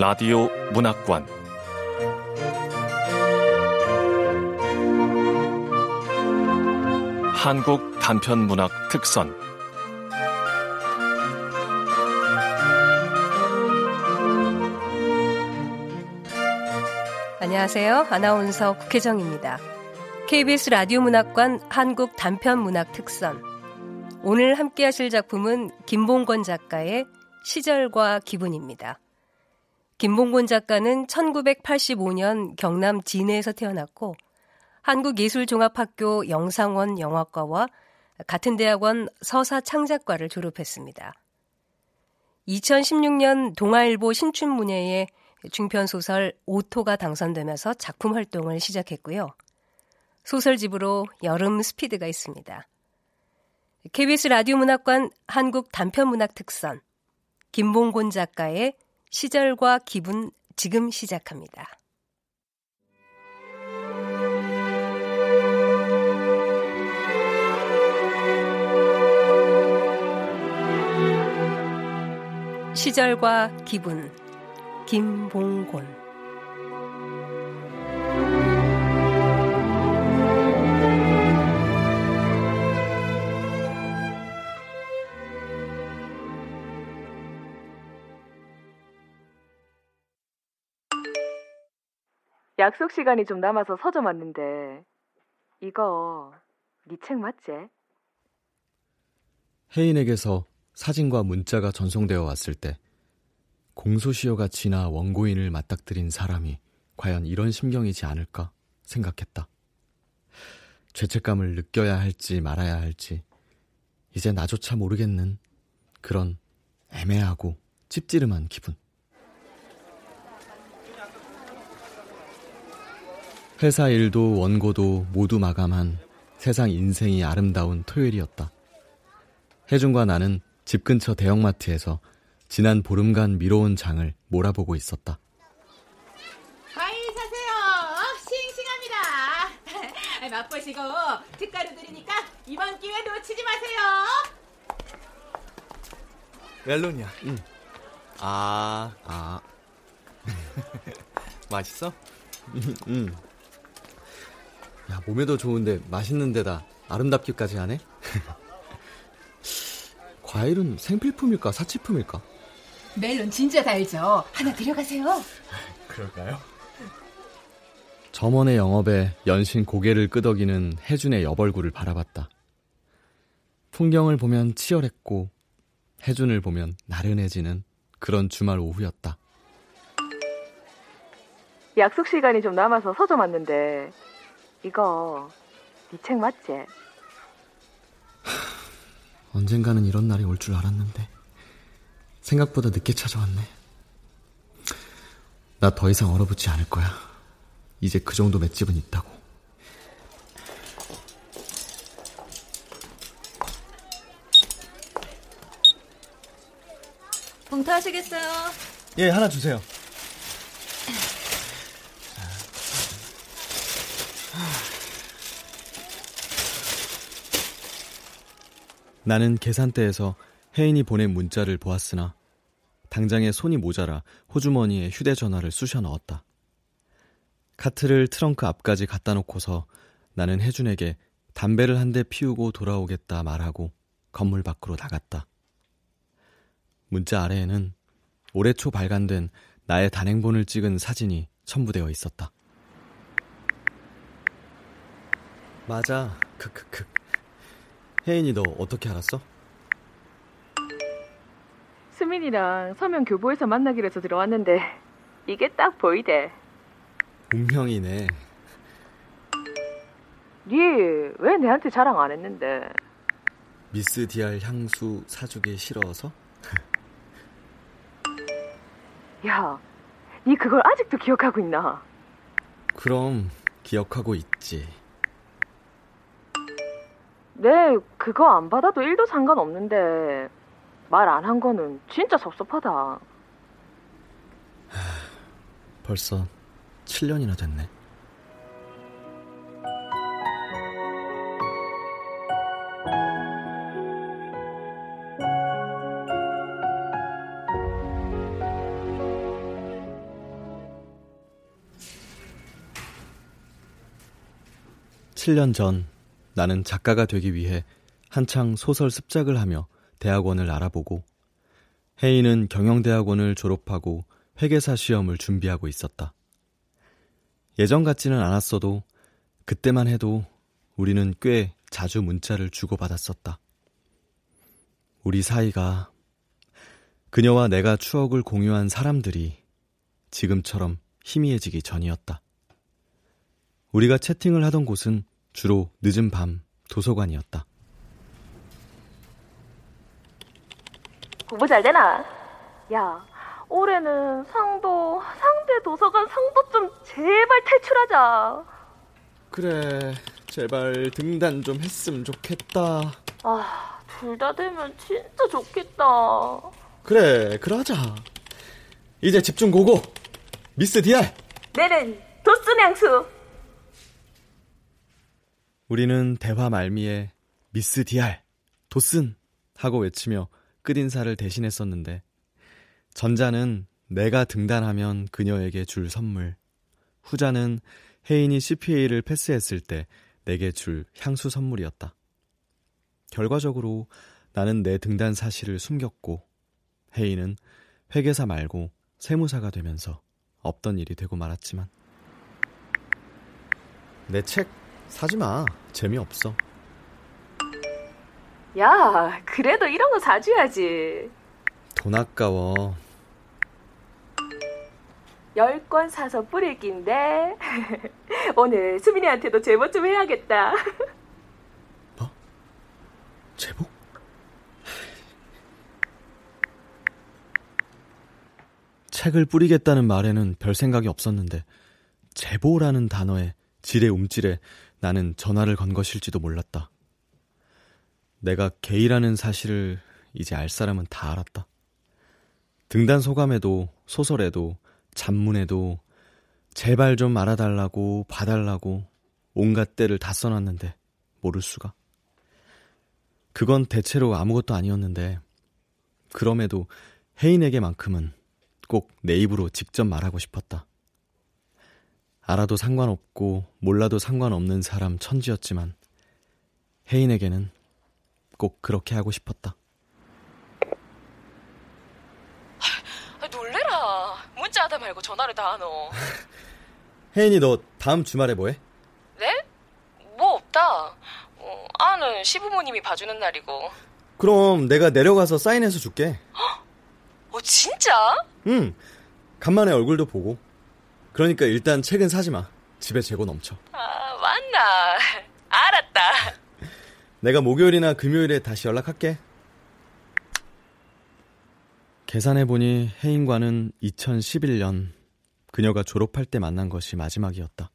라디오 문학관 한국 단편 문학 특선 안녕하세요. 아나운서 국혜정입니다. KBS 라디오 문학관 한국 단편 문학 특선 오늘 함께 하실 작품은 김봉건 작가의 시절과 기분입니다. 김봉곤 작가는 1985년 경남 진해에서 태어났고 한국예술종합학교 영상원 영화과와 같은 대학원 서사창작과를 졸업했습니다. 2016년 동아일보 신춘문예에 중편소설 오토가 당선되면서 작품 활동을 시작했고요. 소설집으로 여름 스피드가 있습니다. KBS 라디오 문학관 한국 단편문학 특선 김봉곤 작가의 시절과 기분 지금 시작합니다. 시절과 기분 김봉곤 약속 시간이 좀 남아서 서점 왔는데 이거 네 책 맞지? 혜인에게서 사진과 문자가 전송되어 왔을 때 공소시효가 지나 원고인을 맞닥뜨린 사람이 과연 이런 심경이지 않을까 생각했다. 죄책감을 느껴야 할지 말아야 할지 이제 나조차 모르겠는 그런 애매하고 찝찌름한 기분. 회사 일도 원고도 모두 마감한 세상 인생이 아름다운 토요일이었다. 혜준과 나는 집 근처 대형마트에서 지난 보름간 미뤄온 장을 몰아보고 있었다. 과일 사세요. 싱싱합니다. 맛보시고 특가로 드리니까 이번 기회 놓치지 마세요. 멜론이야. 응. 아, 아. 맛있어? 응. 야, 몸에도 좋은데 맛있는 데다 아름답기까지 하네? 과일은 생필품일까 사치품일까? 멜론 진짜 달죠. 하나 들여가세요. 그럴까요? 점원의 영업에 연신 고개를 끄덕이는 혜준의 여벌구를 바라봤다. 풍경을 보면 치열했고 혜준을 보면 나른해지는 그런 주말 오후였다. 약속 시간이 좀 남아서 서점 왔는데 이거 네 책 맞지? 언젠가는 이런 날이 올 줄 알았는데 생각보다 늦게 찾아왔네. 나 더 이상 얼어붙지 않을 거야. 이제 그 정도 맷집은 있다고. 봉투 하시겠어요? 예, 하나 주세요. 나는 계산대에서 혜인이 보낸 문자를 보았으나 당장에 손이 모자라 호주머니에 휴대전화를 쑤셔 넣었다. 카트를 트렁크 앞까지 갖다 놓고서 나는 혜준에게 담배를 한 대 피우고 돌아오겠다 말하고 건물 밖으로 나갔다. 문자 아래에는 올해 초 발간된 나의 단행본을 찍은 사진이 첨부되어 있었다. 맞아. 크크크. 혜인이 너 어떻게 알았어? 수민이랑 서면 교보에서 만나기로 해서 들어왔는데 이게 딱 보이대. 운명이네. 니왜 내한테 자랑 안 했는데? 미스 디알 향수 사주기 싫어서? 야, 니 그걸 아직도 기억하고 있나? 그럼 기억하고 있지. 네, 그거 안 받아도 1도 상관없는데 말 안 한 거는 진짜 섭섭하다. 벌써 7년이나 됐네. 7년 전 나는 작가가 되기 위해 한창 소설 습작을 하며 대학원을 알아보고 혜인은 경영대학원을 졸업하고 회계사 시험을 준비하고 있었다. 예전 같지는 않았어도 그때만 해도 우리는 꽤 자주 문자를 주고받았었다. 우리 사이가 그녀와 내가 추억을 공유한 사람들이 지금처럼 희미해지기 전이었다. 우리가 채팅을 하던 곳은 주로 늦은 밤 도서관이었다. 공부 잘 되나? 야, 올해는 상도, 상대 도서관 상도 좀 제발 탈출하자. 그래, 제발 등단 좀 했으면 좋겠다. 아, 둘 다 되면 진짜 좋겠다. 그래, 그러자. 이제 집중 고고. 미스 디알. 내는 도스 냥수. 우리는 대화 말미에 미스 디알, 도슨 하고 외치며 끝인사를 대신했었는데 전자는 내가 등단하면 그녀에게 줄 선물, 후자는 혜인이 CPA를 패스했을 때 내게 줄 향수 선물이었다. 결과적으로 나는 내 등단 사실을 숨겼고 혜인은 회계사 말고 세무사가 되면서 없던 일이 되고 말았지만 내 책 사지 마. 재미없어. 야, 그래도 이런 거 사줘야지. 돈 아까워. 열 권 사서 뿌릴 낀데 오늘 수민이한테도 제보 좀 해야겠다. 제복? 책을 뿌리겠다는 말에는 별 생각이 없었는데 제보라는 단어에 지레 움찔해 나는 전화를 건 것일지도 몰랐다. 내가 게이라는 사실을 이제 알 사람은 다 알았다. 등단 소감에도 소설에도 잡문에도 제발 좀 알아달라고 봐달라고 온갖 때를 다 써놨는데 모를 수가. 그건 대체로 아무것도 아니었는데 그럼에도 혜인에게만큼은 꼭 내 입으로 직접 말하고 싶었다. 알아도 상관없고 몰라도 상관없는 사람 천지였지만 혜인에게는 꼭 그렇게 하고 싶었다. 아, 놀래라. 문자하다 말고 전화를 다 하노. 혜인이 너 다음 주말에 뭐해? 네? 뭐 없다. 어, 아는 시부모님이 봐주는 날이고. 그럼 내가 내려가서 사인해서 줄게. 어, 진짜? 응. 간만에 얼굴도 보고. 그러니까 일단 책은 사지 마. 집에 재고 넘쳐. 아, 맞나. 알았다. 내가 목요일이나 금요일에 다시 연락할게. 계산해보니 혜인과는 2011년 그녀가 졸업할 때 만난 것이 마지막이었다.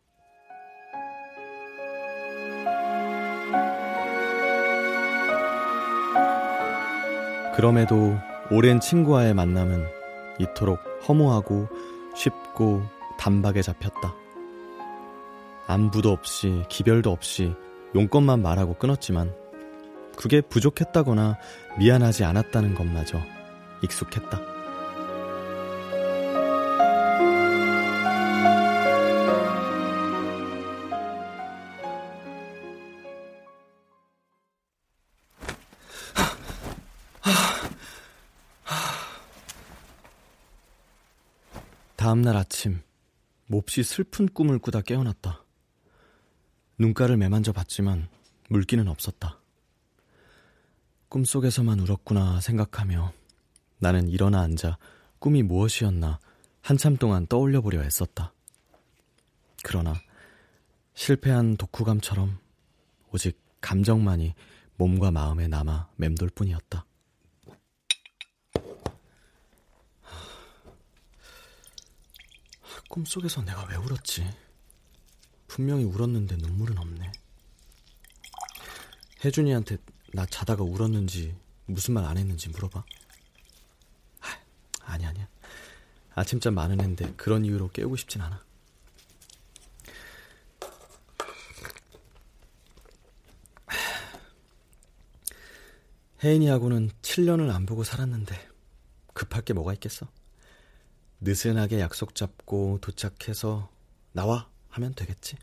그럼에도 오랜 친구와의 만남은 이토록 허무하고 쉽고 단박에 잡혔다. 안부도 없이 기별도 없이 용건만 말하고 끊었지만 그게 부족했다거나 미안하지 않았다는 것마저 익숙했다. 다음날 아침 몹시 슬픈 꿈을 꾸다 깨어났다. 눈가를 매만져 봤지만 물기는 없었다. 꿈속에서만 울었구나 생각하며 나는 일어나 앉아 꿈이 무엇이었나 한참 동안 떠올려 보려 했었다. 그러나 실패한 독후감처럼 오직 감정만이 몸과 마음에 남아 맴돌 뿐이었다. 꿈속에서 내가 왜 울었지? 분명히 울었는데 눈물은 없네. 혜준이한테 나 자다가 울었는지 무슨 말 안 했는지 물어봐. 하, 아니 아니야. 아침잠 많은 앤데 그런 이유로 깨우고 싶진 않아. 혜인이하고는 7년을 안 보고 살았는데 급할 게 뭐가 있겠어? 느슨하게 약속 잡고 도착해서 나와 하면 되겠지.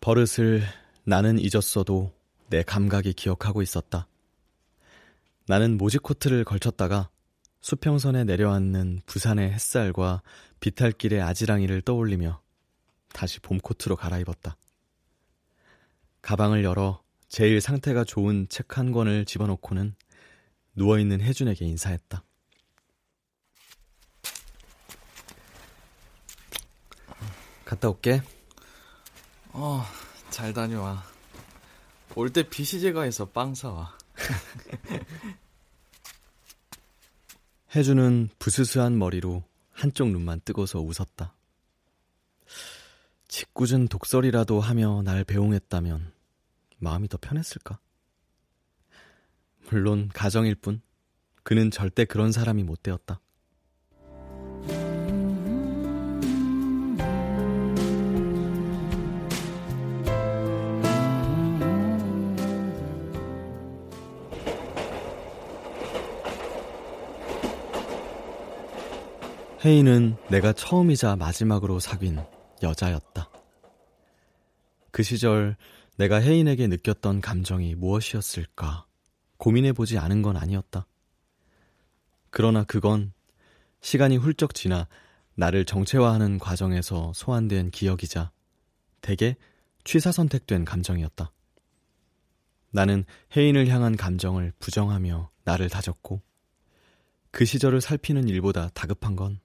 버릇을 나는 잊었어도 내 감각이 기억하고 있었다. 나는 모지 코트를 걸쳤다가 수평선에 내려앉는 부산의 햇살과 비탈길의 아지랑이를 떠올리며 다시 봄 코트로 갈아입었다. 가방을 열어 제일 상태가 좋은 책 한 권을 집어넣고는 누워있는 혜준에게 인사했다. 갔다 올게. 어, 잘 다녀와. 올 때 비시제가에서 빵 사와. 혜주는 부스스한 머리로 한쪽 눈만 뜨고서 웃었다. 짓궂은 독설이라도 하며 날 배웅했다면 마음이 더 편했을까? 물론 가정일 뿐 그는 절대 그런 사람이 못 되었다. 혜인은 내가 처음이자 마지막으로 사귄 여자였다. 그 시절 내가 혜인에게 느꼈던 감정이 무엇이었을까 고민해보지 않은 건 아니었다. 그러나 그건 시간이 훌쩍 지나 나를 정체화하는 과정에서 소환된 기억이자 대개 취사 선택된 감정이었다. 나는 혜인을 향한 감정을 부정하며 나를 다졌고 그 시절을 살피는 일보다 다급한 건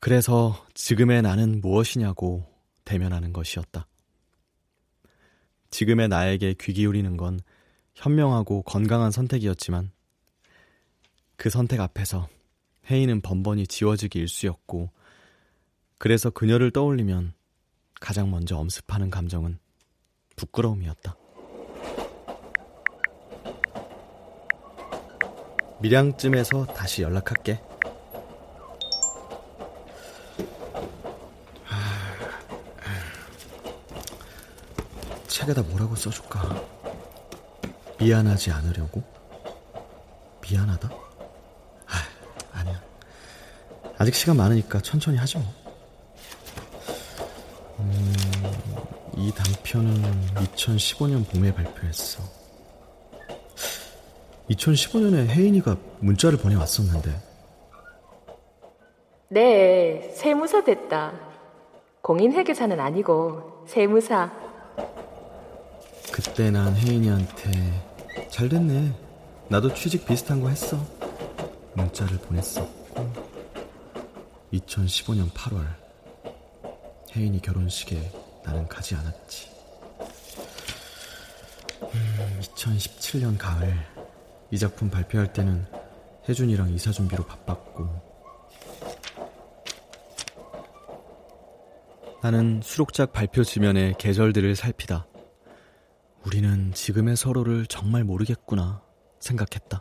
그래서 지금의 나는 무엇이냐고 대면하는 것이었다. 지금의 나에게 귀 기울이는 건 현명하고 건강한 선택이었지만 그 선택 앞에서 혜인은 번번이 지워지기 일쑤였고 그래서 그녀를 떠올리면 가장 먼저 엄습하는 감정은 부끄러움이었다. 밀양쯤에서 다시 연락할게. 책에다 뭐라고 써줄까? 미안하지 않으려고? 미안하다? 아, 아니야. 아직 시간 많으니까 천천히 하지 뭐. 음, 이 단편은 2015년 봄에 발표했어. 2015년에 혜인이가 문자를 보내왔었는데. 네, 세무사 됐다. 공인회계사는 아니고 세무사. 그때 난 혜인이한테 잘 됐네. 나도 취직 비슷한 거 했어. 문자를 보냈었고 2015년 8월 혜인이 결혼식에 나는 가지 않았지. 음, 2017년 가을 이 작품 발표할 때는 혜준이랑 이사 준비로 바빴고 나는 수록작 발표 지면의 계절들을 살피다 우리는 지금의 서로를 정말 모르겠구나 생각했다.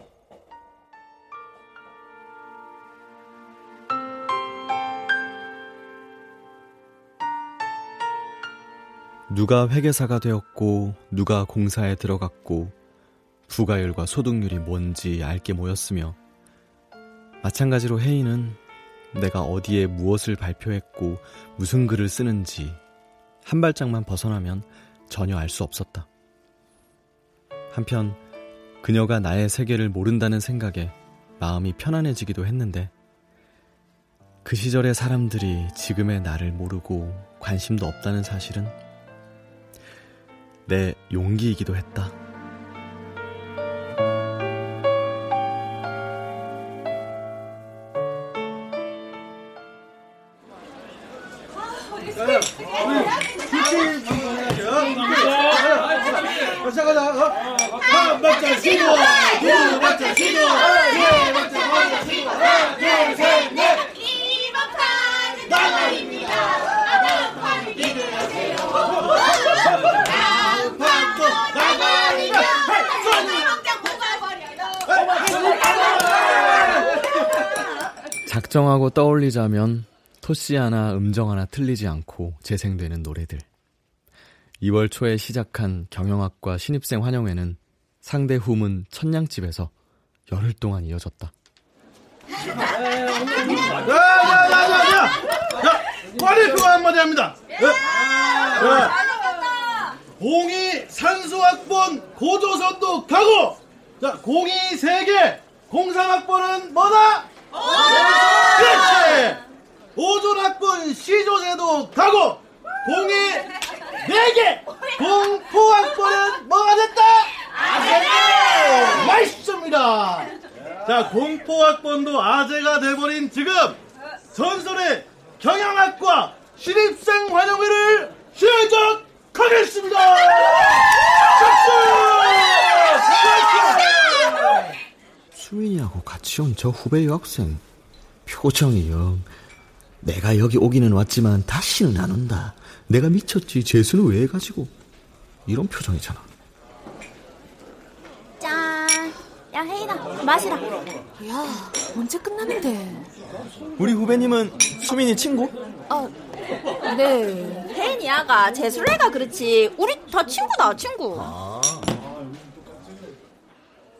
누가 회계사가 되었고, 누가 공사에 들어갔고, 부가율과 소득률이 뭔지 알게 모였으며, 마찬가지로 혜인은 내가 어디에 무엇을 발표했고, 무슨 글을 쓰는지, 한 발짝만 벗어나면 전혀 알 수 없었다. 한편 그녀가 나의 세계를 모른다는 생각에 마음이 편안해지기도 했는데 그 시절의 사람들이 지금의 나를 모르고 관심도 없다는 사실은 내 용기이기도 했다. 작정하고 떠올리자면 토씨 하나 음정 하나 틀리지 않고 재생되는 노래들 2월 초에 시작한 경영학과 신입생 환영회는 상대 후문 천냥집에서 열흘 동안 이어졌다. 야야야야야! 야, 빨리 그거 한마디 합니다. 공이 산수학번 고조선도 가고 자 공이 세개 공삼학번은 뭐다? 그렇지 오존학번 시조제도 가고 공이 네개 공포학번은 뭐가 됐다? 아재 맛있습니다 자 공포학번도 아재가 돼버린 지금 전설의 경영학과 신입생 환영회를 시작하겠습니다. 박수! 수민이하고 같이 온 저 후배 여학생 표정이 영 내가 여기 오기는 왔지만 다시는 안 온다. 내가 미쳤지 재수는 왜 해가지고 이런 표정이잖아. 짠. 야 혜인아 마시라. 야 언제 끝나는데? 우리 후배님은 수민이 친구? 아 네. 혜인이 아가 재술래가 그렇지. 우리 다 친구다 친구.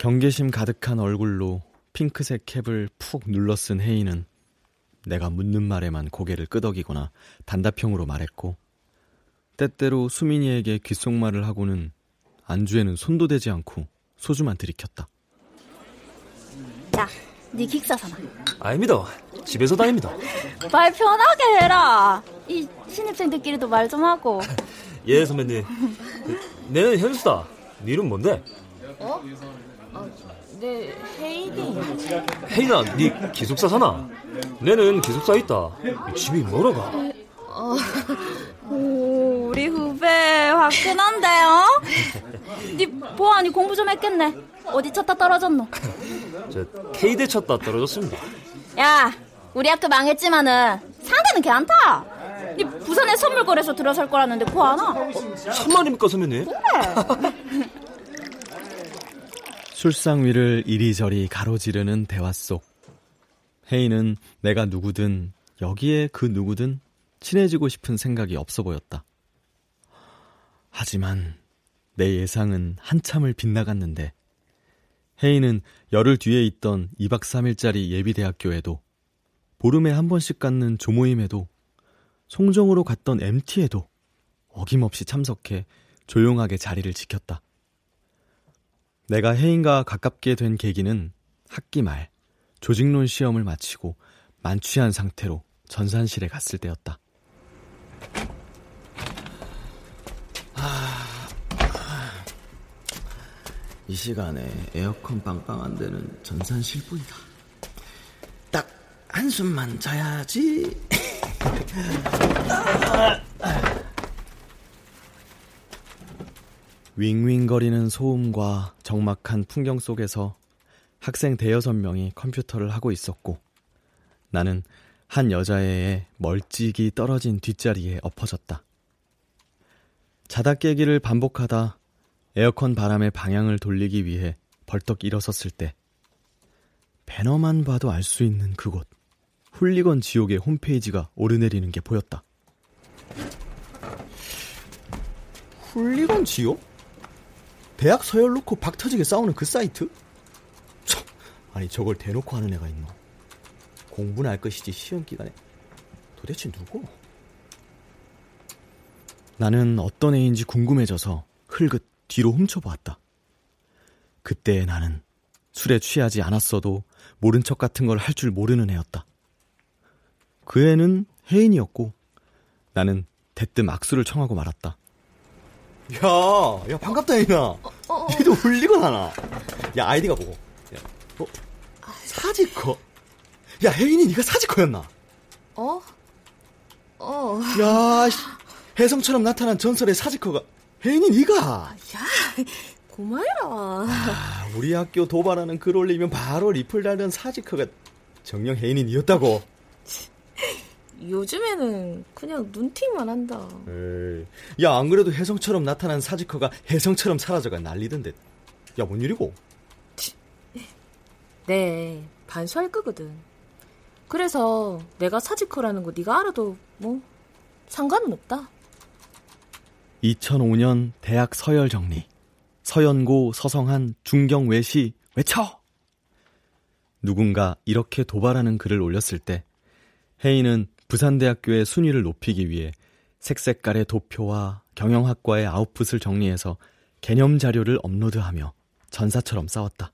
경계심 가득한 얼굴로 핑크색 캡을 푹 눌러 쓴 혜인은 내가 묻는 말에만 고개를 끄덕이거나 단답형으로 말했고 때때로 수민이에게 귓속말을 하고는 안주에는 손도 대지 않고 소주만 들이켰다. 야, 네 기숙사 사나. 아닙니다. 집에서 다닙니다. 말 편하게 해라. 이 신입생들끼리도 말 좀 하고. 예, 선배님. 그, 내는 현수다. 네 이름 뭔데? 어? 어, 네 혜인이. 혜인아, 네 기숙사 사나? 내는 기숙사 있다. 집이 멀어가. 어, 오, 우리 후배 화끈한데요? 네 보안이 공부 좀 했겠네. 어디 쳤다 떨어졌노? 저 K대 쳤다 떨어졌습니다. 야, 우리 학교 망했지만은 상대는 괜찮다. 네 부산에 선물거래소 들어설 거라는데 고 하나? 참말입니까, 선배님? 그래. 술상 위를 이리저리 가로지르는 대화 속 혜인은 내가 누구든 여기에 그 누구든 친해지고 싶은 생각이 없어 보였다. 하지만 내 예상은 한참을 빗나갔는데 혜인은 열흘 뒤에 있던 2박 3일짜리 예비대학교에도 보름에 한 번씩 갖는 조모임에도 송정으로 갔던 MT에도 어김없이 참석해 조용하게 자리를 지켰다. 내가 혜인과 가깝게 된 계기는 학기 말 조직론 시험을 마치고 만취한 상태로 전산실에 갔을 때였다. 이 시간에 에어컨 빵빵한 데는 전산실 뿐이다. 딱 한숨만 자야지. 윙윙거리는 소음과 적막한 풍경 속에서 학생 대여섯 명이 컴퓨터를 하고 있었고 나는 한 여자애의 멀찍이 떨어진 뒷자리에 엎어졌다. 자다 깨기를 반복하다 에어컨 바람의 방향을 돌리기 위해 벌떡 일어섰을 때 배너만 봐도 알 수 있는 그곳 훌리건 지옥의 홈페이지가 오르내리는 게 보였다. 훌리건 지옥? 대학 서열 놓고 박 터지게 싸우는 그 사이트? 참, 아니 저걸 대놓고 하는 애가 있나? 공부는 할 것이지 시험 기간에 도대체 누구? 나는 어떤 애인지 궁금해져서 흘긋 뒤로 훔쳐보았다. 그때 나는 술에 취하지 않았어도 모른 척 같은 걸 할 줄 모르는 애였다. 그 애는 혜인이었고 나는 대뜸 악수를 청하고 말았다. 야, 야 반갑다 혜인아. 얘도 울리건 하나. 야 아이디가 뭐고? 야, 어? 사지커? 야 혜인이 네가 사지커였나? 어? 어. 야, 씨, 혜성처럼 나타난 전설의 사지커가 혜인이 네가. 야, 고마워라. 아, 우리 학교 도발하는 글 올리면 바로 리플 달던 사지커가 정녕 혜인이 니였다고. 요즘에는 그냥 눈팅만 한다. 에이, 야, 안 그래도 혜성처럼 나타난 사지커가 혜성처럼 사라져가 난리던데. 야, 뭔 일이고? 네, 반수할 거거든. 그래서 내가 사지커라는 거 네가 알아도 뭐 상관은 없다. 2005년 대학 서열 정리. 서연고 서성한 중경 외시 외쳐! 누군가 이렇게 도발하는 글을 올렸을 때 혜인은 부산대학교의 순위를 높이기 위해 색색깔의 도표와 경영학과의 아웃풋을 정리해서 개념 자료를 업로드하며 전사처럼 싸웠다.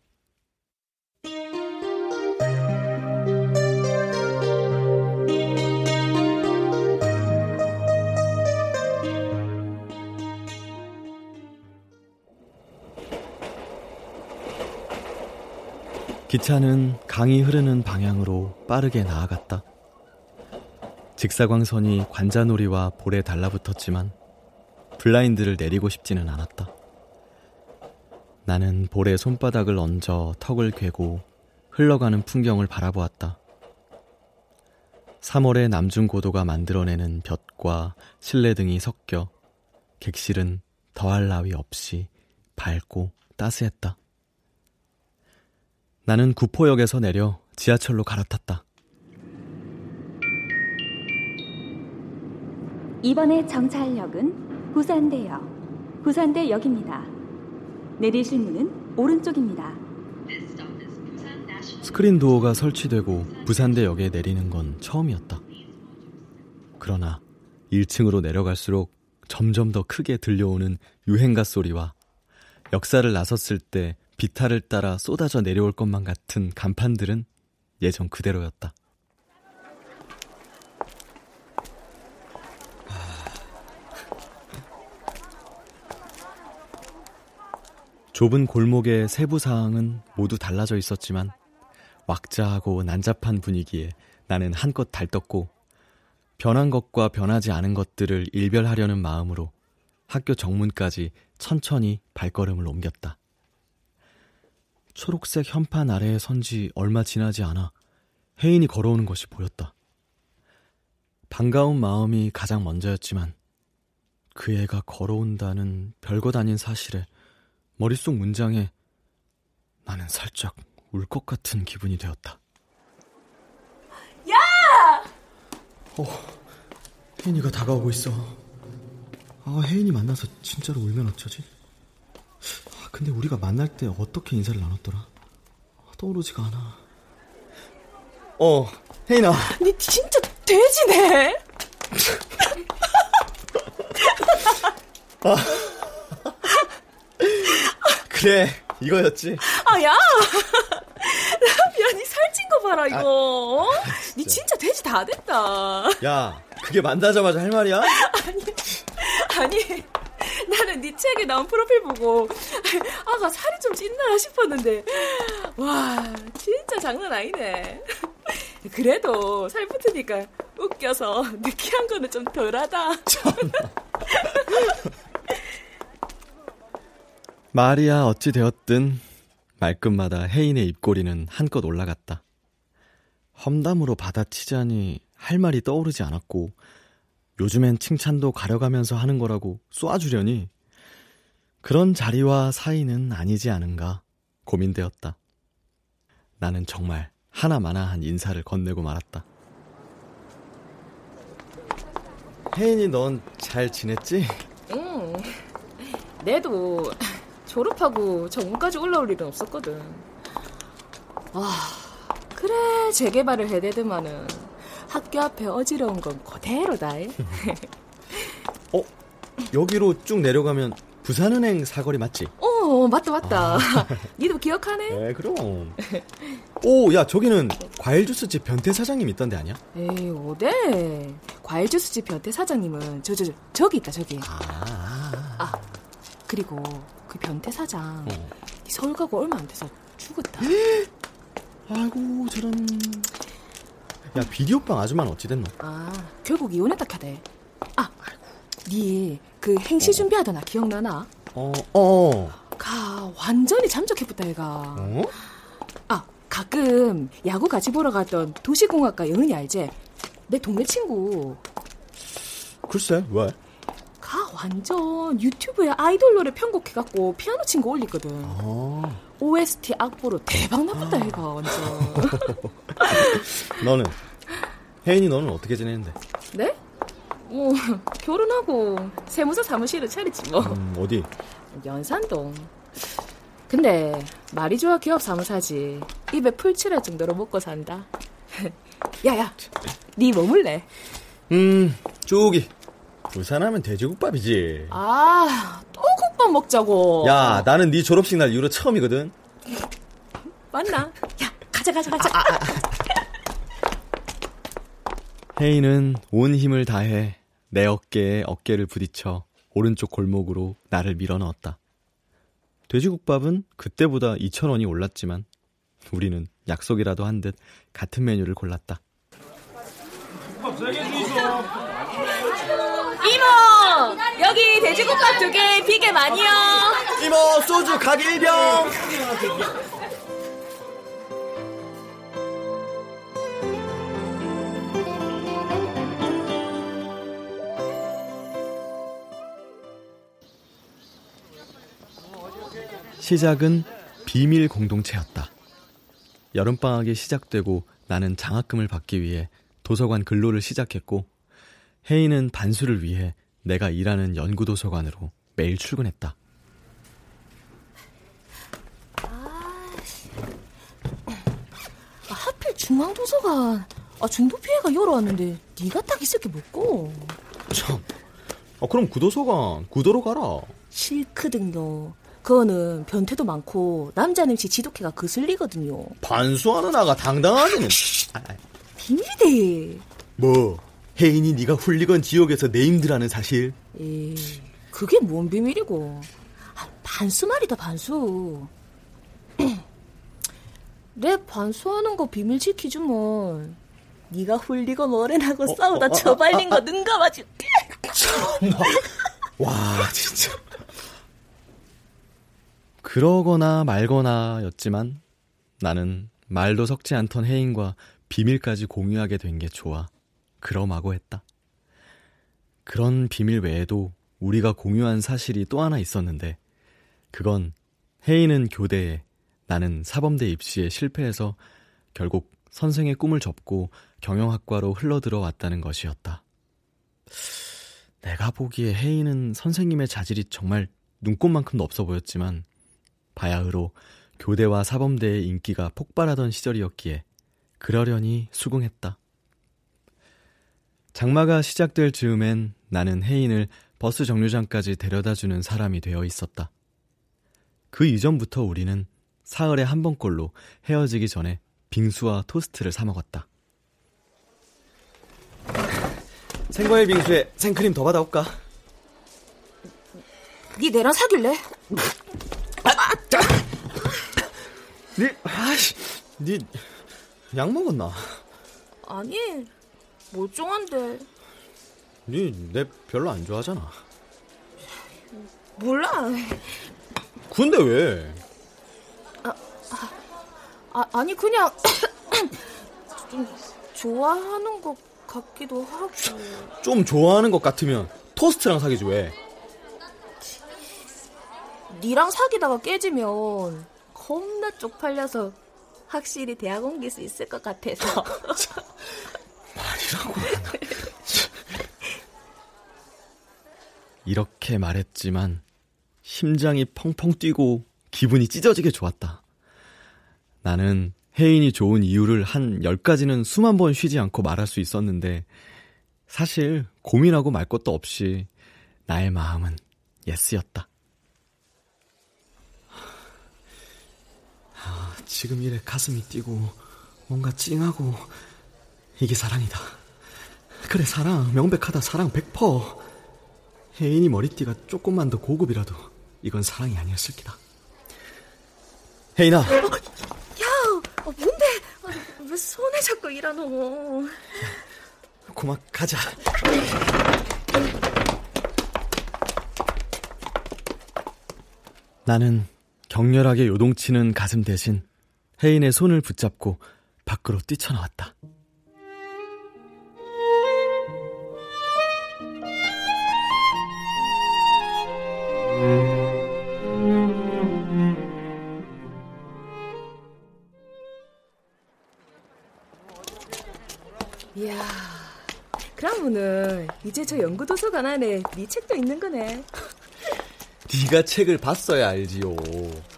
기차는 강이 흐르는 방향으로 빠르게 나아갔다. 직사광선이 관자놀이와 볼에 달라붙었지만 블라인드를 내리고 싶지는 않았다. 나는 볼에 손바닥을 얹어 턱을 괴고 흘러가는 풍경을 바라보았다. 3월의 남중고도가 만들어내는 볕과 실내 등이 섞여 객실은 더할 나위 없이 밝고 따스했다. 나는 구포역에서 내려 지하철로 갈아탔다. 이번의 정차역은 부산대역, 부산대역입니다. 내리실 문은 오른쪽입니다. 스크린 도어가 설치되고 부산대역에 내리는 건 처음이었다. 그러나 1층으로 내려갈수록 점점 더 크게 들려오는 유행가 소리와 역사를 나섰을 때 비탈을 따라 쏟아져 내려올 것만 같은 간판들은 예전 그대로였다. 좁은 골목의 세부 사항은 모두 달라져 있었지만 왁자하고 난잡한 분위기에 나는 한껏 달떴고 변한 것과 변하지 않은 것들을 일별하려는 마음으로 학교 정문까지 천천히 발걸음을 옮겼다. 초록색 현판 아래에 선 지 얼마 지나지 않아 혜인이 걸어오는 것이 보였다. 반가운 마음이 가장 먼저였지만 그 애가 걸어온다는 별것 아닌 사실에 머릿속 문장에 나는 살짝 울 것 같은 기분이 되었다. 야! 어, 혜인이가 다가오고 있어. 아, 혜인이 만나서 진짜로 울면 어쩌지? 근데 우리가 만날 때 어떻게 인사를 나눴더라? 떠오르지가 않아. 어, 혜인아. 니 진짜 돼지네. 아. 그래, 이거였지. 아, 야! 라비야, 니 살찐 거 봐라, 이거. 아, 니 진짜 돼지 다 됐다. 야, 그게 만나자마자 할 말이야? 아니, 아니. 나는 네 책에 나온 프로필 보고 아가 살이 좀 찐나 싶었는데 와 진짜 장난 아니네. 그래도 살 붙으니까 웃겨서 느끼한 거는 좀 덜하다. 말이야 어찌 되었든 말끝마다 혜인의 입꼬리는 한껏 올라갔다. 험담으로 받아치자니 할 말이 떠오르지 않았고 요즘엔 칭찬도 가려가면서 하는 거라고 쏘아주려니 그런 자리와 사이는 아니지 않은가 고민되었다. 나는 정말 하나마나한 인사를 건네고 말았다. 혜인이 넌 잘 지냈지? 응. 내도 졸업하고 정문까지 올라올 일은 없었거든. 와, 그래 재개발을 해대더만은 학교 앞에 어지러운 건 그대로다. 어? 여기로 쭉 내려가면 부산은행 사거리 맞지? 어, 맞다, 맞다. 아. 니도 기억하네? 네, 그럼. 오, 야, 저기는 과일 주스집 변태 사장님 있던데 아니야? 에이, 어데? 과일 주스집 변태 사장님은 저, 저, 저, 저 기 있다, 저기. 아. 아, 그리고 그 변태 사장, 어. 서울 가고 얼마 안 돼서 죽었다. 아이고, 저런. 야 비디오빵 아줌마는 어찌 됐노? 아 결국 이혼했다 카대. 아, 니그 행시 준비하더나 기억나나? 어, 어. 가 완전히 잠적해붙다 얘가. 어? 아 가끔 야구 같이 보러 갔던 도시공학과 영은이 알지? 내 동네 친구. 글쎄 왜? 가 완전 유튜브에 아이돌 노래 편곡해갖고 피아노 친 거 올리거든. 아. OST 악보로 대박 나봤다 얘가 완전. 너는 혜인이 너는 어떻게 지내는데? 네? 뭐 결혼하고 세무사 사무실을 차리지 뭐. 음, 어디? 연산동. 근데 말이 좋아 기업 사무사지. 입에 풀칠할 정도로 먹고 산다. 야야, 네 머물래? 음, 저기 부산하면 돼지국밥이지. 아, 또 국밥 먹자고. 야, 나는 네 졸업식 날 이후로 처음이거든. 맞나? 야, 가자, 가자, 가자. 아, 아, 아. 혜인은 온 힘을 다해 내 어깨에 어깨를 부딪혀 오른쪽 골목으로 나를 밀어 넣었다. 돼지국밥은 그때보다 2,000원이 올랐지만 우리는 약속이라도 한 듯 같은 메뉴를 골랐다. 이모! 여기 돼지국밥 두 개, 비계 많이요. 이모, 소주 각 1병! 시작은 비밀 공동체였다. 여름방학이 시작되고 나는 장학금을 받기 위해 도서관 근로를 시작했고 혜인은 반수를 위해 내가 일하는 연구도서관으로 매일 출근했다. 아, 하필 중앙도서관. 아, 중도 피해가 열어왔는데 네가 딱 있을 게 뭐고? 참. 아, 그럼 구도서관 구도로 가라. 싫거든요. 그거는 변태도 많고 남자 냄새 지독해가 거슬리거든요. 반수하는 아가 당당하기는. 비밀이대. 뭐 혜인이 네가 훌리건 지옥에서 네임드라는 사실? 에 그게 뭔 비밀이고. 아, 반수 말이다 반수. 내 반수하는 거 비밀 지키지 뭐. 네가 훌리건 어른하고 어, 싸우다 어, 처발린 어, 거 능감아 줄게. 참나. 와 진짜. 그러거나 말거나 였지만 나는 말도 섞지 않던 혜인과 비밀까지 공유하게 된 게 좋아. 그럼하고 했다. 그런 비밀 외에도 우리가 공유한 사실이 또 하나 있었는데, 그건 혜인은 교대에, 나는 사범대 입시에 실패해서 결국 선생의 꿈을 접고 경영학과로 흘러들어 왔다는 것이었다. 내가 보기에 혜인은 선생님의 자질이 정말 눈꽃만큼도 없어 보였지만, 바야흐로 교대와 사범대의 인기가 폭발하던 시절이었기에 그러려니 수긍했다. 장마가 시작될 즈음엔 나는 혜인을 버스 정류장까지 데려다 주는 사람이 되어 있었다. 그 이전부터 우리는 사흘에 한 번꼴로 헤어지기 전에 빙수와 토스트를 사 먹었다. 생과일 빙수에 생크림 더 받아올까? 네 내랑 사귈래? 니, 아씨, 니, 약 먹었나? 아니, 멀쩡한데. 니, 내 별로 안 좋아하잖아. 몰라. 근데 왜? 아, 아, 아니 그냥, 좀, 좋아하는 것 같기도 하고. 좀 좋아하는 것 같으면 토스트랑 사귀지 왜? 니랑 사귀다가 깨지면 겁나 쪽팔려서 확실히 대학 옮길 수 있을 것 같아서. 말이라고. 이렇게 말했지만 심장이 펑펑 뛰고 기분이 찢어지게 좋았다. 나는 혜인이 좋은 이유를 한 10가지는 수만 번 쉬지 않고 말할 수 있었는데 사실 고민하고 말 것도 없이 나의 마음은 예스였다. 지금 이래 가슴이 뛰고 뭔가 찡하고 이게 사랑이다. 그래 사랑 명백하다 사랑 백퍼. 혜인이 머리띠가 조금만 더 고급이라도 이건 사랑이 아니었을 기다. 혜인아. 어, 야, 어, 뭔데? 어, 왜 손에 잡고 일하노? 고마 가자. 나는 격렬하게 요동치는 가슴 대신 혜인의 손을 붙잡고 밖으로 뛰쳐나왔다. 이야, 그러면은 이제 저 연구도서관 안에 네 책도 있는 거네. 네가 책을 봤어야 알지요.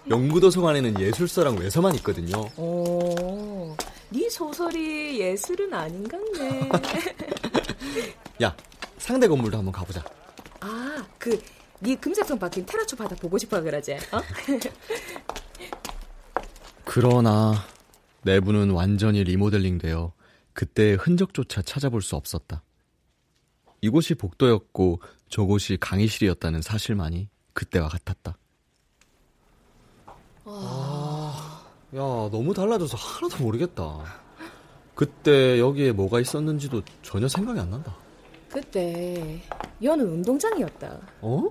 연구도서관에는 예술서랑 외서만 있거든요. 오, 네 소설이 예술은 아닌 같네. 야, 상대 건물도 한번 가보자. 아, 그, 네 금색통 박힌 테라초 바다 보고 싶어 그러지? 어? 그러나 내부는 완전히 리모델링되어 그때의 흔적조차 찾아볼 수 없었다. 이곳이 복도였고 저곳이 강의실이었다는 사실만이 그때와 같았다. 아, 야, 너무 달라져서 하나도 모르겠다. 그때 여기에 뭐가 있었는지도 전혀 생각이 안 난다. 그때 여는 운동장이었다. 어?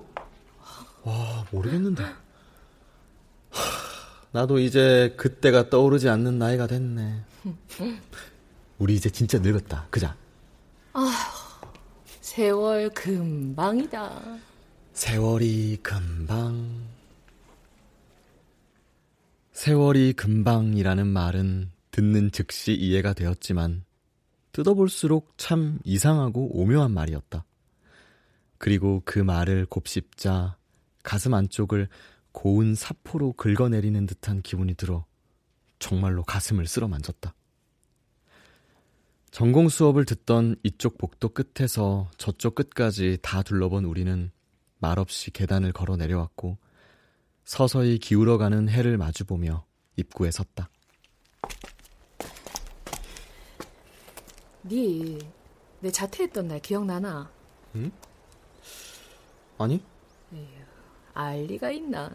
와, 모르겠는데. 하, 나도 이제 그때가 떠오르지 않는 나이가 됐네. 우리 이제 진짜 늙었다. 그자? 아, 세월 금방이다. 세월이 금방. 세월이 금방이라는 말은 듣는 즉시 이해가 되었지만 뜯어볼수록 참 이상하고 오묘한 말이었다. 그리고 그 말을 곱씹자 가슴 안쪽을 고운 사포로 긁어내리는 듯한 기분이 들어 정말로 가슴을 쓸어 만졌다. 전공 수업을 듣던 이쪽 복도 끝에서 저쪽 끝까지 다 둘러본 우리는 말없이 계단을 걸어 내려왔고 서서히 기울어가는 해를 마주보며 입구에 섰다. 네, 내 자퇴했던 날 기억나나? 응? 아니? 에휴, 알 리가 있나?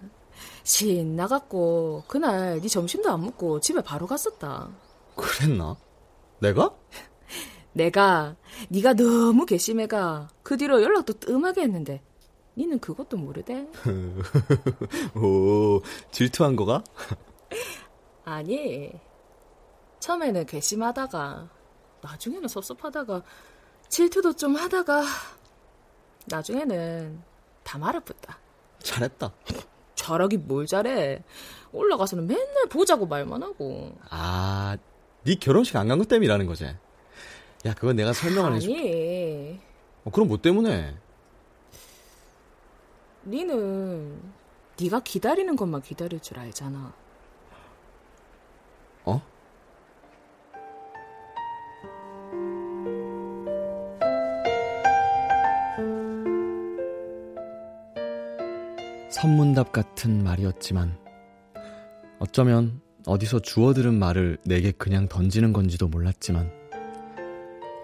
신나갖고 그날 네 점심도 안 먹고 집에 바로 갔었다. 그랬나? 내가? 내가 네가 너무 괘씸해가 그 뒤로 연락도 뜸하게 했는데 니는 그것도 모르대? 오, 질투한 거가? 아니, 처음에는 괘씸하다가 나중에는 섭섭하다가 질투도 좀 하다가 나중에는 다 말아붙다. 잘했다. 잘하긴 뭘 잘해. 올라가서는 맨날 보자고 말만 하고. 아, 네 결혼식 안 간 것 때문이라는 거지. 야, 그건 내가 설명을 아니, 해줄게. 어, 그럼 뭐 때문에? 니는 네가 기다리는 것만 기다릴 줄 알잖아. 선문답 같은 말이었지만 어쩌면 어디서 주워 들은 말을 내게 그냥 던지는 건지도 몰랐지만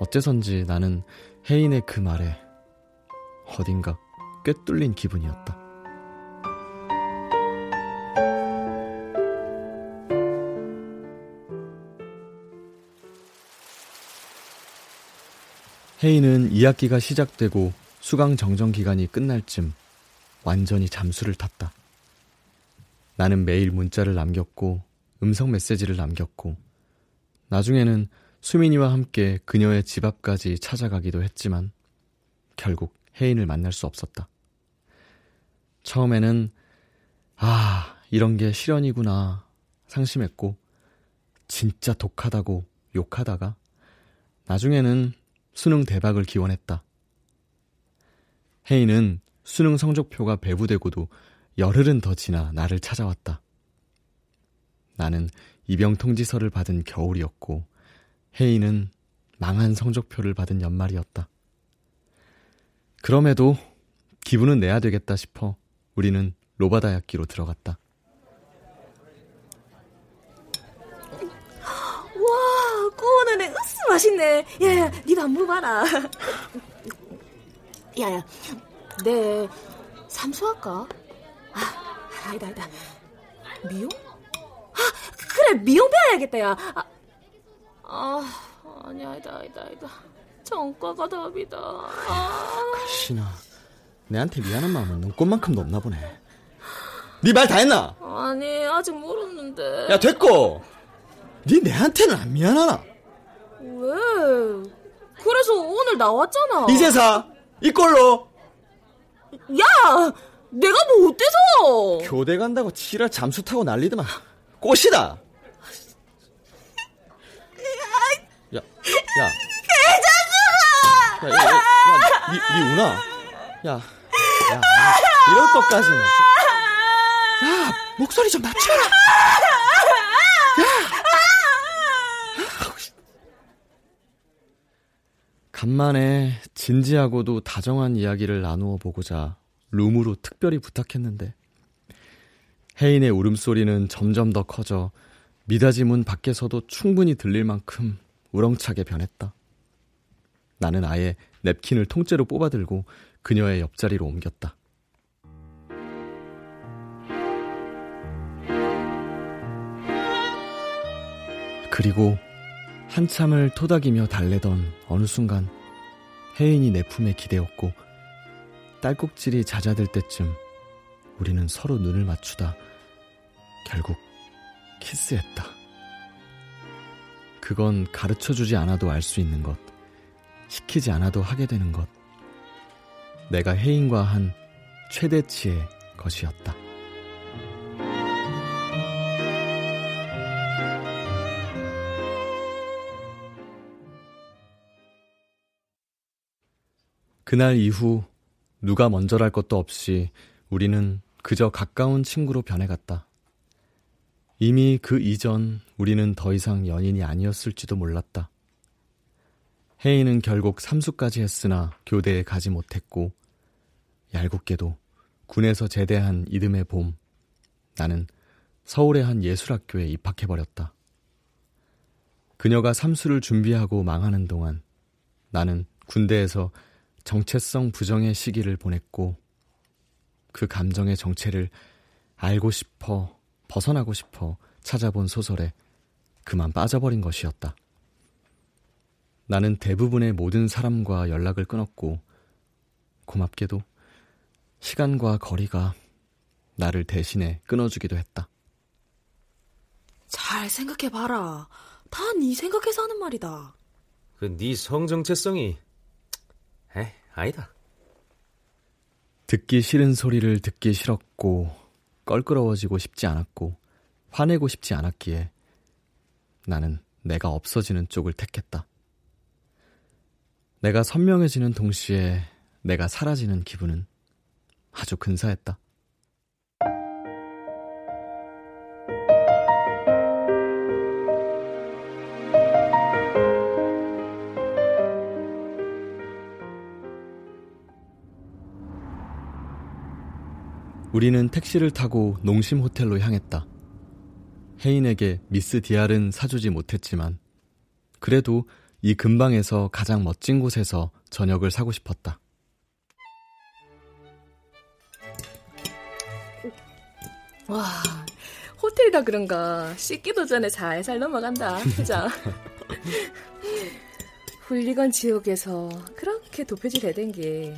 어째선지 나는 혜인의 그 말에 어딘가 꿰뚫린 기분이었다. 혜인은 2학기가 시작되고 수강 정정 기간이 끝날 쯤 완전히 잠수를 탔다. 나는 매일 문자를 남겼고 음성 메시지를 남겼고 나중에는 수민이와 함께 그녀의 집 앞까지 찾아가기도 했지만 결국 혜인을 만날 수 없었다. 처음에는 아, 이런 게 실연이구나 상심했고 진짜 독하다고 욕하다가 나중에는 수능 대박을 기원했다. 혜인은 수능 성적표가 배부되고도 열흘은 더 지나 나를 찾아왔다. 나는 입영 통지서를 받은 겨울이었고 혜인은 망한 성적표를 받은 연말이었다. 그럼에도 기분은 내야 되겠다 싶어 우리는 로바다야끼로 들어갔다. 와, 애 으스 맛있네. 야야, 니도 한번 봐라. 야야, 내 삼수할까? 아, 아니다, 아니다. 미용? 아, 그래, 미용 배워야겠다, 야. 아, 아 아니, 아니다, 아니다, 아니다. 정과가 답이다. 아. 가시나, 내한테 미안한 마음은 눈꽃만큼도 없나 보네. 네 말 다 했나? 아니, 아직 모르는데. 야, 됐고! 네 내한테는 안 미안하나? 왜? 그래서 오늘 나왔잖아. 이제사! 이꼴로! 야! 내가 뭐 어때서? 교대 간다고 치라 잠수 타고 난리더만. 꽃이다! 야, 야. 개자수아! 야, 야, 야, 야, 니, 니 우나? 야, 야, 이럴 것까지는. 야, 목소리 좀 낮춰라! 야! 간만에 진지하고도 다정한 이야기를 나누어 보고자 룸으로 특별히 부탁했는데 혜인의 울음소리는 점점 더 커져 미닫이 문 밖에서도 충분히 들릴 만큼 우렁차게 변했다. 나는 아예 냅킨을 통째로 뽑아들고 그녀의 옆자리로 옮겼다. 그리고 한참을 토닥이며 달래던 어느 순간 혜인이 내 품에 기대었고 딸꾹질이 잦아들 때쯤 우리는 서로 눈을 맞추다 결국 키스했다. 그건 가르쳐 주지 않아도 알 수 있는 것, 시키지 않아도 하게 되는 것. 내가 혜인과 한 최대치의 것이었다. 그날 이후 누가 먼저랄 것도 없이 우리는 그저 가까운 친구로 변해갔다. 이미 그 이전 우리는 더 이상 연인이 아니었을지도 몰랐다. 혜인은 결국 삼수까지 했으나 교대에 가지 못했고, 얄궂게도 군에서 제대한 이듬해 봄, 나는 서울의 한 예술학교에 입학해버렸다. 그녀가 삼수를 준비하고 망하는 동안 나는 군대에서 정체성 부정의 시기를 보냈고 그 감정의 정체를 알고 싶어 벗어나고 싶어 찾아본 소설에 그만 빠져버린 것이었다. 나는 대부분의 모든 사람과 연락을 끊었고 고맙게도 시간과 거리가 나를 대신해 끊어주기도 했다. 잘 생각해봐라. 다 네 생각해서 하는 말이다. 그 네 성정체성이 에 아니다. 듣기 싫은 소리를 듣기 싫었고 껄끄러워지고 싶지 않았고 화내고 싶지 않았기에 나는 내가 없어지는 쪽을 택했다. 내가 선명해지는 동시에 내가 사라지는 기분은 아주 근사했다. 우리는 택시를 타고 농심 호텔로 향했다. 혜인에게 미스 디알은 사주지 못했지만 그래도 이 근방에서 가장 멋진 곳에서 저녁을 사고 싶었다. 와, 호텔이라 그런가 씻기도 전에 살살 넘어간다. 그죠? 훌리건 지옥에서 그렇게 도표질 해댄 게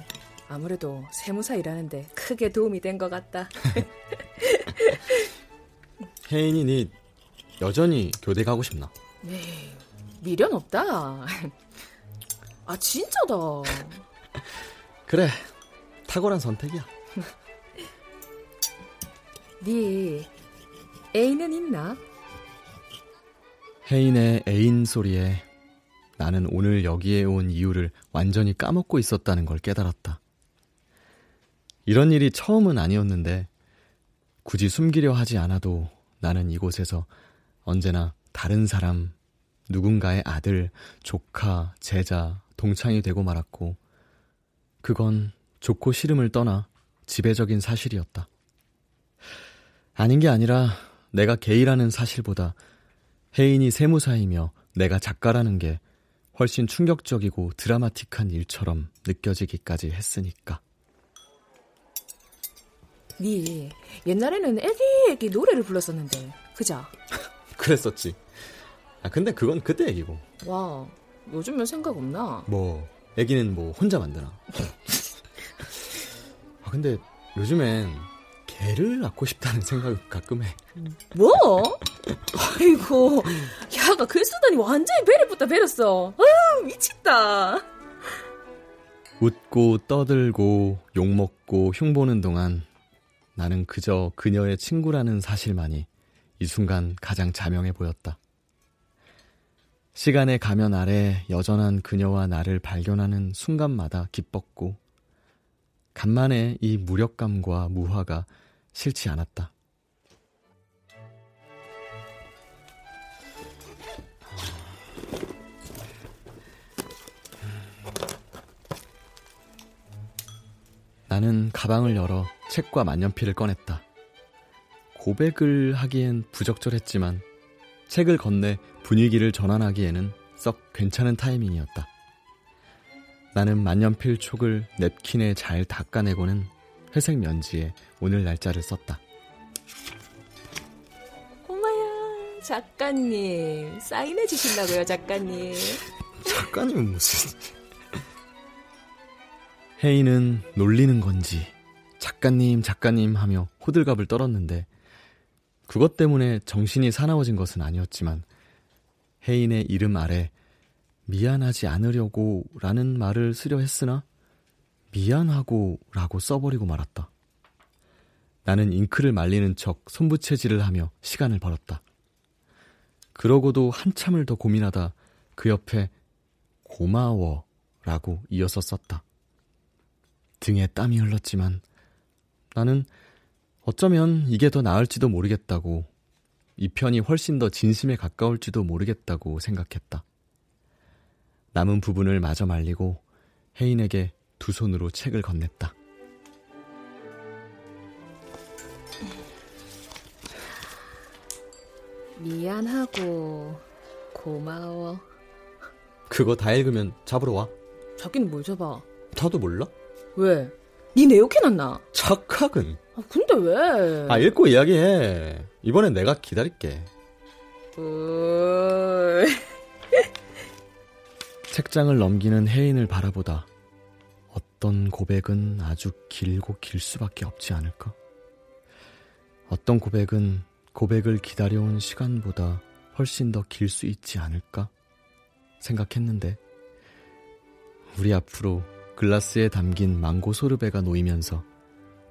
아무래도 세무사 일하는데 크게 도움이 된 것 같다. 혜인이 니 여전히 교대 가고 싶나? 네, 미련 없다. 아 진짜다. 그래, 탁월한 선택이야. 네 애인은 있나? 혜인의 애인 소리에 나는 오늘 여기에 온 이유를 완전히 까먹고 있었다는 걸 깨달았다. 이런 일이 처음은 아니었는데 굳이 숨기려 하지 않아도 나는 이곳에서 언제나 다른 사람, 누군가의 아들, 조카, 제자, 동창이 되고 말았고 그건 좋고 싫음을 떠나 지배적인 사실이었다. 아닌 게 아니라 내가 게이라는 사실보다 혜인이 세무사이며 내가 작가라는 게 훨씬 충격적이고 드라마틱한 일처럼 느껴지기까지 했으니까. 네 옛날에는 애기 애기 노래를 불렀었는데 그자? 그랬었지. 아 근데 그건 그때 얘기고. 와 요즘은 생각 없나? 뭐 애기는 뭐 혼자 만드나. 아 근데 요즘엔 개를 낳고 싶다는 생각을 가끔 해. 뭐? 아이고 야가 글 쓰더니 완전히 배를 붙다 배렸어. 아유 미쳤다. 웃고 떠들고 욕먹고 흉보는 동안 나는 그저 그녀의 친구라는 사실만이 이 순간 가장 자명해 보였다. 시간의 가면 아래 여전한 그녀와 나를 발견하는 순간마다 기뻤고, 간만에 이 무력감과 무화가 싫지 않았다. 나는 가방을 열어 책과 만년필을 꺼냈다. 고백을 하기엔 부적절했지만 책을 건네 분위기를 전환하기에는 썩 괜찮은 타이밍이었다. 나는 만년필 촉을 냅킨에 잘 닦아내고는 회색 면지에 오늘 날짜를 썼다. 꼬마야, 작가님. 사인해 주신다고요, 작가님. 작가님은 무슨... 혜인은 놀리는 건지 작가님 작가님 하며 호들갑을 떨었는데 그것 때문에 정신이 사나워진 것은 아니었지만 혜인의 이름 아래 미안하지 않으려고 라는 말을 쓰려 했으나 미안하고 라고 써버리고 말았다. 나는 잉크를 말리는 척 손부채질을 하며 시간을 벌었다. 그러고도 한참을 더 고민하다 그 옆에 고마워 라고 이어서 썼다. 등에 땀이 흘렀지만 나는 어쩌면 이게 더 나을지도 모르겠다고 이 편이 훨씬 더 진심에 가까울지도 모르겠다고 생각했다. 남은 부분을 마저 말리고 혜인에게 두 손으로 책을 건넸다. 미안하고 고마워. 그거 다 읽으면 잡으러 와. 자기는 뭘 잡아? 나도 몰라? 왜? 니내 욕 해놨나? 착각은. 아, 근데 왜? 아, 읽고 이야기해. 이번엔 내가 기다릴게. 으... 책장을 넘기는 혜인을 바라보다 어떤 고백은 아주 길고 길 수밖에 없지 않을까? 어떤 고백은 고백을 기다려온 시간보다 훨씬 더 길 수 있지 않을까? 생각했는데, 우리 앞으로 글라스에 담긴 망고 소르베가 놓이면서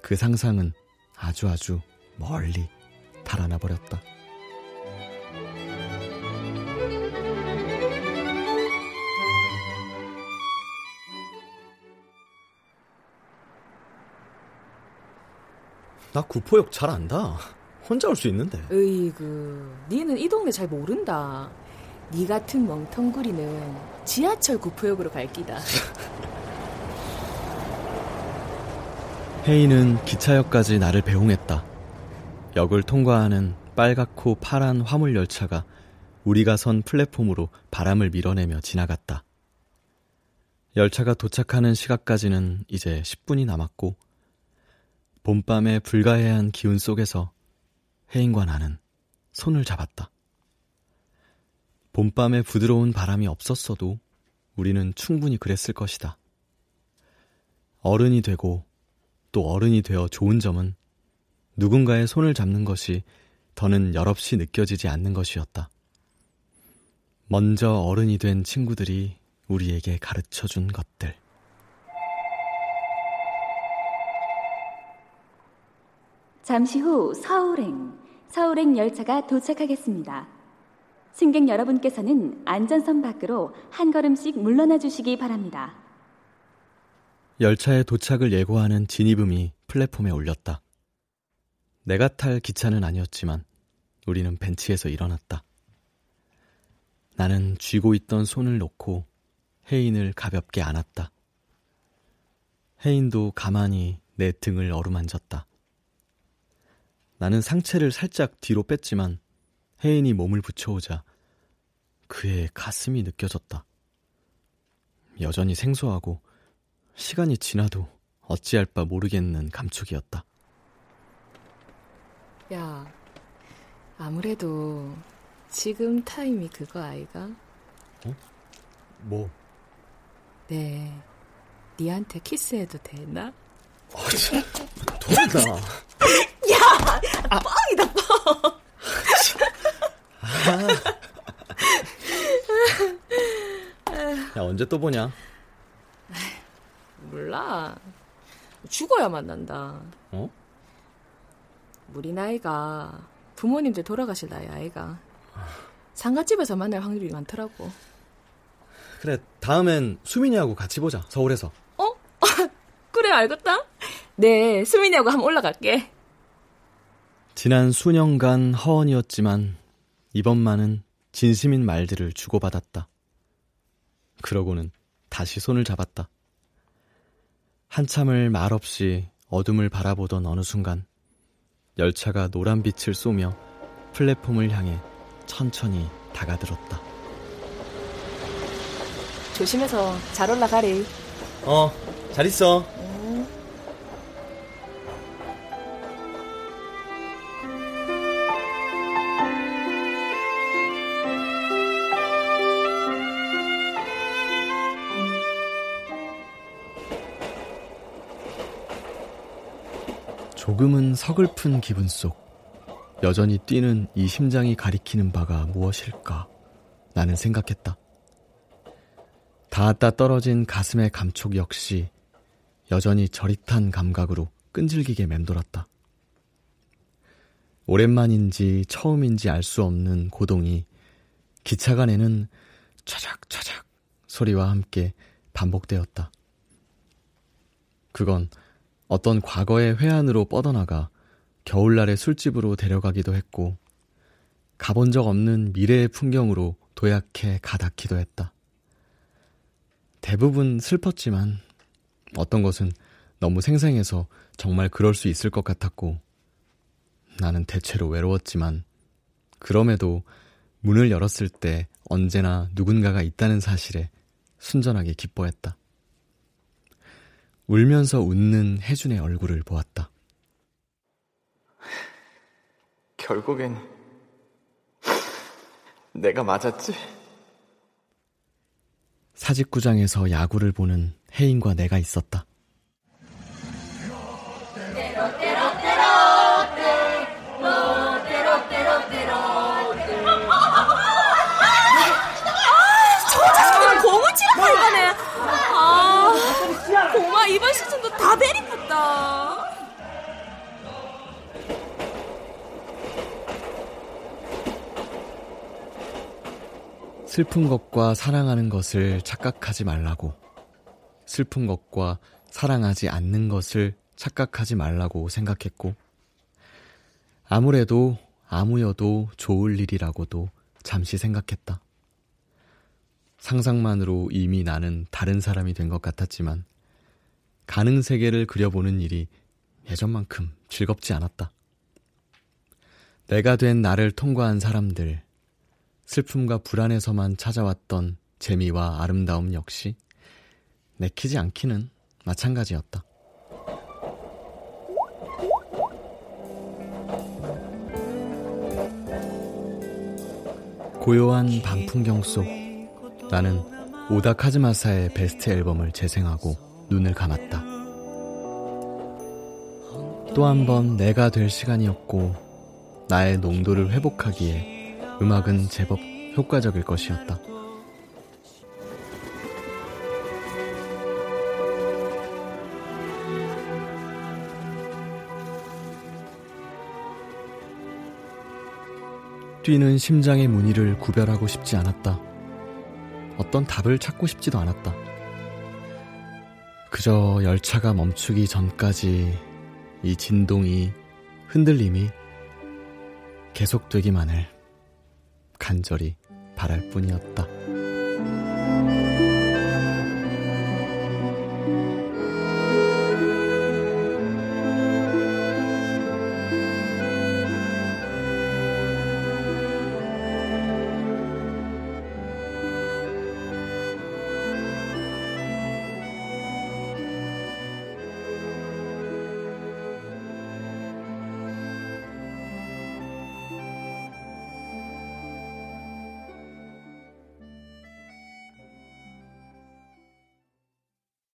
그 상상은 아주 아주 멀리 달아나 버렸다. 나 구포역 잘 안다. 혼자 올 수 있는데. 으이구, 니는 이 동네 잘 모른다. 니 같은 멍텅구리는 지하철 구포역으로 갈 기다. 혜인은 기차역까지 나를 배웅했다. 역을 통과하는 빨갛고 파란 화물 열차가 우리가 선 플랫폼으로 바람을 밀어내며 지나갔다. 열차가 도착하는 시각까지는 이제 10분이 남았고, 봄밤의 불가해한 기운 속에서 혜인과 나는 손을 잡았다. 봄밤의 부드러운 바람이 없었어도 우리는 충분히 그랬을 것이다. 어른이 되고 또 어른이 되어 좋은 점은 누군가의 손을 잡는 것이 더는 열없이 느껴지지 않는 것이었다. 먼저 어른이 된 친구들이 우리에게 가르쳐 준 것들. 잠시 후 서울행, 서울행 열차가 도착하겠습니다. 승객 여러분께서는 안전선 밖으로 한 걸음씩 물러나 주시기 바랍니다. 열차의 도착을 예고하는 진입음이 플랫폼에 울렸다. 내가 탈 기차는 아니었지만 우리는 벤치에서 일어났다. 나는 쥐고 있던 손을 놓고 혜인을 가볍게 안았다. 혜인도 가만히 내 등을 어루만졌다. 나는 상체를 살짝 뒤로 뺐지만 혜인이 몸을 붙여오자 그의 가슴이 느껴졌다. 여전히 생소하고 시간이 지나도 어찌할 바 모르겠는 감촉이었다. 야, 아무래도 지금 타임이 그거 아이가? 어? 뭐? 네, 니한테 키스해도 되나? 어, 도나 야, 아. 뻥이다 뻥. 야 언제 또 보냐? 몰라. 죽어야 만난다. 어? 우리 나이가 부모님들 돌아가실 나이 아이가. 상가집에서 만날 확률이 많더라고. 그래, 다음엔 수민이하고 같이 보자, 서울에서. 어? 그래, 알겠다. 네, 수민이하고 한번 올라갈게. 지난 수년간 허언이었지만 이번만은 진심인 말들을 주고받았다. 그러고는 다시 손을 잡았다. 한참을 말없이 어둠을 바라보던 어느 순간 열차가 노란 빛을 쏘며 플랫폼을 향해 천천히 다가들었다. 조심해서 잘 올라가리. 어, 잘 있어. 조금은 서글픈 기분 속 여전히 뛰는 이 심장이 가리키는 바가 무엇일까 나는 생각했다. 닿았다 떨어진 가슴의 감촉 역시 여전히 저릿한 감각으로 끈질기게 맴돌았다. 오랜만인지 처음인지 알 수 없는 고동이 기차가 내는 차작차작 소리와 함께 반복되었다. 그건 어떤 과거의 회한으로 뻗어나가 겨울날의 술집으로 데려가기도 했고, 가본 적 없는 미래의 풍경으로 도약해 가닿기도 했다. 대부분 슬펐지만 어떤 것은 너무 생생해서 정말 그럴 수 있을 것 같았고, 나는 대체로 외로웠지만, 그럼에도 문을 열었을 때 언제나 누군가가 있다는 사실에 순전하게 기뻐했다. 울면서 웃는 혜준의 얼굴을 보았다. 결국엔 내가 맞았지? 사직구장에서 야구를 보는 혜인과 내가 있었다. 슬픈 것과 사랑하는 것을 착각하지 말라고. 슬픈 것과 사랑하지 않는 것을 착각하지 말라고 생각했고, 아무래도 아무여도 좋을 일이라고도 잠시 생각했다. 상상만으로 이미 나는 다른 사람이 된 것 같았지만, 가능 세계를 그려보는 일이 예전만큼 즐겁지 않았다. 내가 된 나를 통과한 사람들, 슬픔과 불안에서만 찾아왔던 재미와 아름다움 역시 내키지 않기는 마찬가지였다. 고요한 밤 풍경 속 나는 오다 카즈마사의 베스트 앨범을 재생하고 눈을 감았다. 또 한 번 내가 될 시간이었고 나의 농도를 회복하기에 음악은 제법 효과적일 것이었다. 뛰는 심장의 무늬를 구별하고 싶지 않았다. 어떤 답을 찾고 싶지도 않았다. 그저 열차가 멈추기 전까지 이 진동이, 흔들림이 계속되기만을 간절히 바랄 뿐이었다.